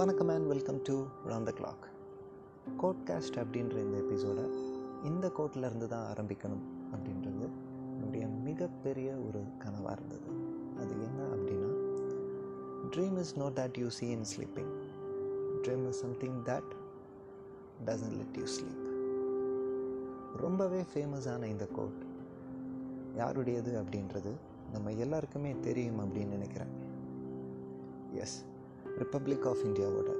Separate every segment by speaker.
Speaker 1: வணக்கம் and welcome to round the clock podcast அப்படின்ற இந்த எபிசோடை இந்த கோட்டில் இருந்து தான் ஆரம்பிக்கணும் அப்படின்றது என்னுடைய மிகப்பெரிய ஒரு கனவாக இருந்தது. அது என்ன அப்படின்னா dream is not that you see in sleeping dream is something that doesn't let you sleep ரொம்பவே ஃபேமஸான இந்த கோட் யாருடையது அப்படின்றது நம்ம எல்லாருக்குமே தெரியும் அப்படின்னு நினைக்கிறேன். எஸ் ரிப்பப்ளிக் ஆஃப் இந்தியாவோட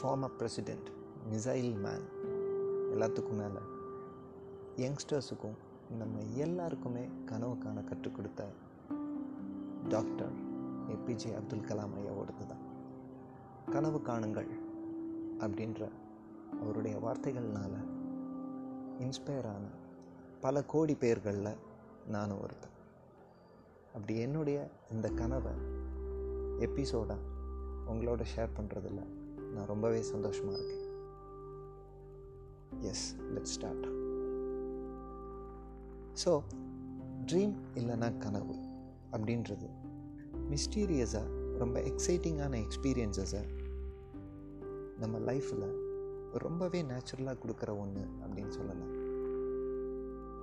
Speaker 1: ஃபார்மர் பிரசிடெண்ட் மிசைல் மேன் எல்லாத்துக்கும் மேலே யங்ஸ்டர்ஸுக்கும் நம்ம எல்லாருக்குமே கனவு காண கற்றுக் கொடுத்த டாக்டர் ஏபிஜே அப்துல் கலாம் ஐயாவோடது தான். கனவு காணுங்கள் அப்படின்ற அவருடைய வார்த்தைகள்னால இன்ஸ்பயர் ஆன பல கோடி பேர்களில் நானும் ஒருத்தன். அப்படி என்னுடைய இந்த கனவை எபிசோடாக உங்களோட ஷேர் பண்ணுறதில்ல நான் ரொம்பவே சந்தோஷமாக இருக்கேன். Yes let start so dream இல்லைன்னா கனவு அப்படின்றது மிஸ்டீரியஸாக ரொம்ப எக்ஸைட்டிங்கான எக்ஸ்பீரியன்ஸஸை நம்ம லைஃப்பில் ரொம்பவே நேச்சுரலாக கொடுக்குற ஒன்று அப்படின்னு சொல்லலாம்.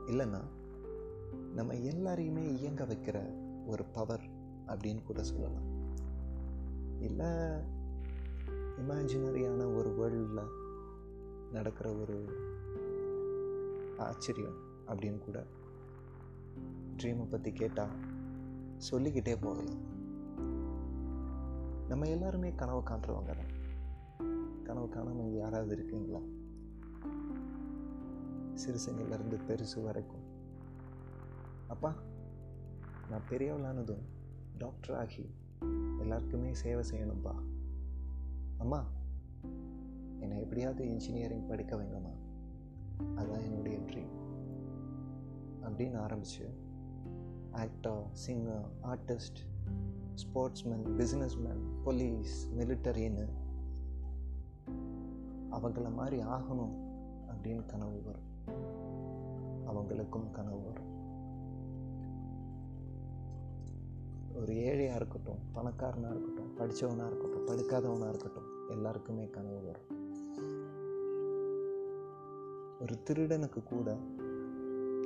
Speaker 1: இல்லைன்னா நம்ம எல்லாரையுமே இயங்க வைக்கிற ஒரு பவர் அப்படின்னு கூட சொல்லலாம். இல்லை இமேஜினரியான ஒரு வேர்ல்டில் நடக்கிற ஒரு ஆச்சரியம் அப்படின்னு கூட ட்ரீமை பற்றி கேட்டால் சொல்லிக்கிட்டே போகலாம். நம்ம எல்லாருமே கனவு காண்றவங்க தான். கனவு காணாமல் இங்கே யாராவது இருக்கீங்களா? சிறுசனிலேருந்து பெருசு வரைக்கும். அப்பா நான் பெரியவளானதும் டாக்டர் ஆகி எல்லாருக்குமே சேவை செய்யணும்ப்பா அம்மா என்னை எப்படியாவது இன்ஜினியரிங் படிக்க வைங்கம்மா. அதுதான் என்னுடைய ட்ரீம் அப்படின்னு ஆரம்பிச்சு actor singer artist sportsman businessman police மிலிட்டரின்னு அவங்கள மாதிரி ஆகணும் அப்படின்னு கனவு வரும். அவங்களுக்கும் கனவு வரும். ஒரு ஏழையாக இருக்கட்டும் பணக்காரனாக இருக்கட்டும் படித்தவனாக இருக்கட்டும் படிக்காதவனாக இருக்கட்டும் எல்லாருக்குமே கனவு வரும். ஒரு திருடனுக்கு கூட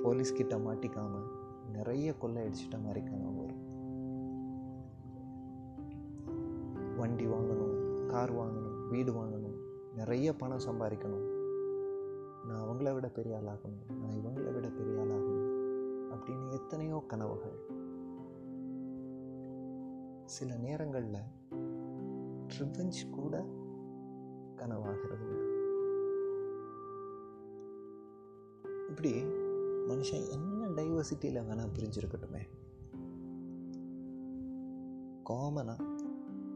Speaker 1: போலீஸ்கிட்ட மாட்டிக்காமல் நிறைய கொள்ளை அடிச்சிட்ட மாதிரி கனவு வரும். வண்டி வாங்கணும் கார் வாங்கணும் வீடு வாங்கணும் நிறைய பணம் சம்பாதிக்கணும். நான் அவங்கள விட பெரிய ஆளாகணும் நான் இவங்கள விட பெரிய ஆளாகணும் அப்படின்னு எத்தனையோ கனவுகள். சில நேரங்களில் ரிவெஞ்ச் கூட கனவாகிறது உண்டு. இப்படி மனுஷன் என்ன டைவர்சிட்டியில் வேணால் பிரிஞ்சிருக்கட்டுமே. காமனாக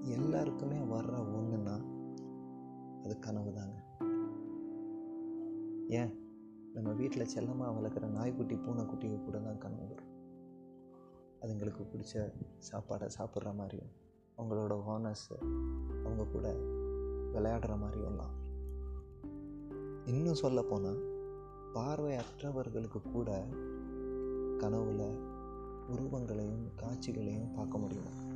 Speaker 1: எல்லாருக்குமே வர்ற ஒன்றுன்னா அது கனவு தாங்க. ஏன்? நம்ம வீட்டில் செல்லமாக வளர்க்குற நாய்க்குட்டி பூனைக்குட்டியை கூட தான் கனவு வரும். அதுங்களுக்கு பிடிச்ச சாப்பாடை சாப்பிட்ற மாதிரியும் அவங்களோட ஓனர்ஸு அவங்க கூட விளையாடுற மாதிரியும்லாம் இன்னும் சொல்ல போனால் பார்வையற்றவர்களுக்கு கூட கனவுல உருவங்களையும் காட்சிகளையும் பார்க்க முடியும்.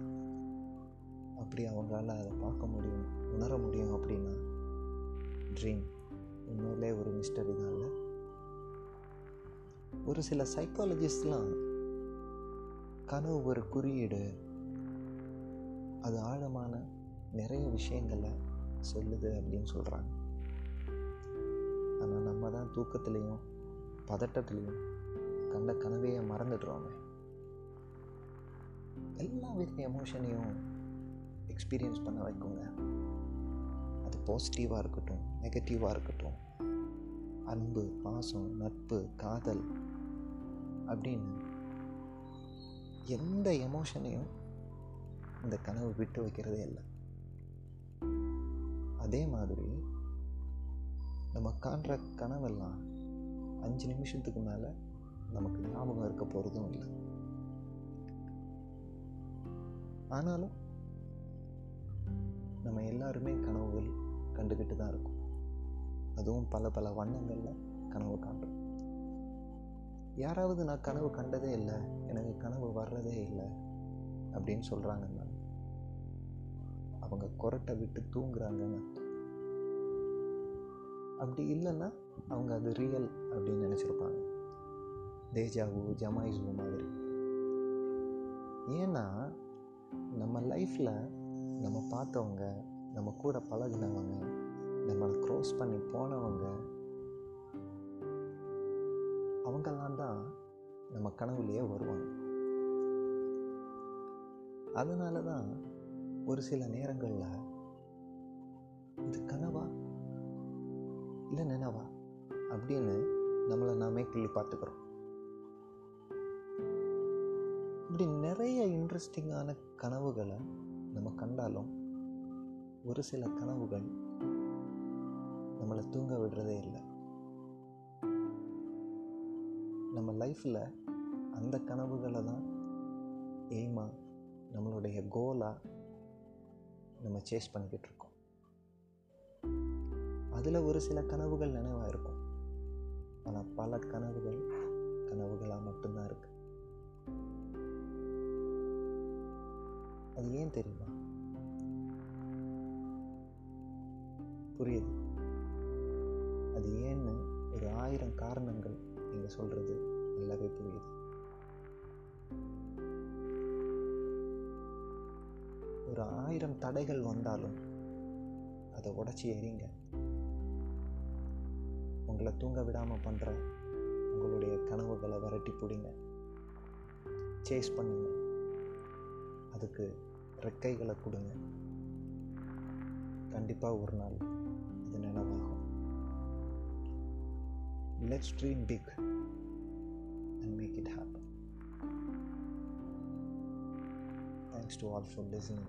Speaker 1: அப்படி அவங்களால அதை பார்க்க முடியும் உணர முடியும் அப்படின்னா ட்ரீம் உண்மையிலே ஒரு மிஸ்டரி தான் இல்லை. ஒரு சில சைக்காலஜிஸ்ட்லாம் கனவு ஒரு குறியீடு. அது ஆழமான நிறைய விஷயங்களை சொல்லுது அப்படின்னு சொல்கிறாங்க ஆனால் நம்ம தான் தூக்கத்துலேயும் பதட்டத்துலேயும் கண்ட கனவையை மறந்துடுறோமே. எல்லா வித எமோஷனையும் எக்ஸ்பீரியன்ஸ் பண்ண வைக்குங்க. அது பாசிட்டிவாக இருக்கட்டும் நெகட்டிவாக இருக்கட்டும் அன்பு பாசம் நட்பு காதல் அப்படின்னு எந்த எமோஷனையும் இந்த கனவு விட்டு வைக்கிறதே இல்லை. அதே மாதிரி நம்ம காண்ற கனவெல்லாம் அஞ்சு நிமிஷத்துக்கு மேலே நமக்கு ஞாபகம் இருக்க போகிறதும் இல்லை. ஆனாலும் நம்ம எல்லாருமே கனவுகள் கண்டுக்கிட்டு தான் இருக்கும். அதுவும் பல பல வண்ணங்களில் கனவு காண்றோம். யாராவது நான் கனவு கண்டதே இல்லை எனக்கு கனவு வர்றதே இல்லை அப்படின்னு சொல்கிறாங்கன்னா அவங்க கொரட்டை விட்டு தூங்குறாங்கன்னு அப்படி இல்லைன்னா அவங்க அது ரியல் அப்படின்னு நினச்சிருப்பாங்க. தேஜாவு ஜமாயிசு மாதிரி. ஏன்னா நம்ம லைஃப்பில் நம்ம பார்த்தவங்க நம்ம கூட பழகினவங்க நம்மளை க்ரோஸ் பண்ணி போனவங்க தான் நம்ம கனவுலேயே வருவாங்க. அதனால தான் ஒரு சில நேரங்களில் இது கனவா? இல்லை நினவா? அப்படின்னு நம்மளை நாமே கிள்ளி பார்த்துக்கிறோம். இப்படி நிறைய இன்ட்ரெஸ்டிங்கான கனவுகளை நம்ம கண்டாலும் ஒரு சில கனவுகள் நம்மளை தூங்க விடுறதே இல்லை. நம்ம லைஃப்பில் அந்த கனவுகளை தான் எய்மாக நம்மளுடைய கோலாக நம்ம சேஸ் பண்ணிக்கிட்டு இருக்கோம். அதில் ஒரு சில கனவுகள் நினைவாக இருக்கும். ஆனால் பல கனவுகள் கனவுகளாக மட்டும்தான் இருக்கு. அது ஏன் தெரியுமா? புரியுது? அது ஏன்னு ஒரு ஆயிரம் காரணங்கள் நீங்கள் சொல்கிறது நல்லாவே புரியுது. ஒரு ஆயிரம் தடைகள் வந்தாலும் அதை உடச்சி எறிங்க. உங்களை தூங்க விடாமல் பண்ணுற உங்களுடைய கனவுகளை விரட்டி பிடிங்க. சேஸ் பண்ணுங்க. அதுக்கு ரெக்கைகளை கொடுங்க. கண்டிப்பாக ஒரு நாள் இது நினைவா let's dream big and make it happen. Thanks to all for listening.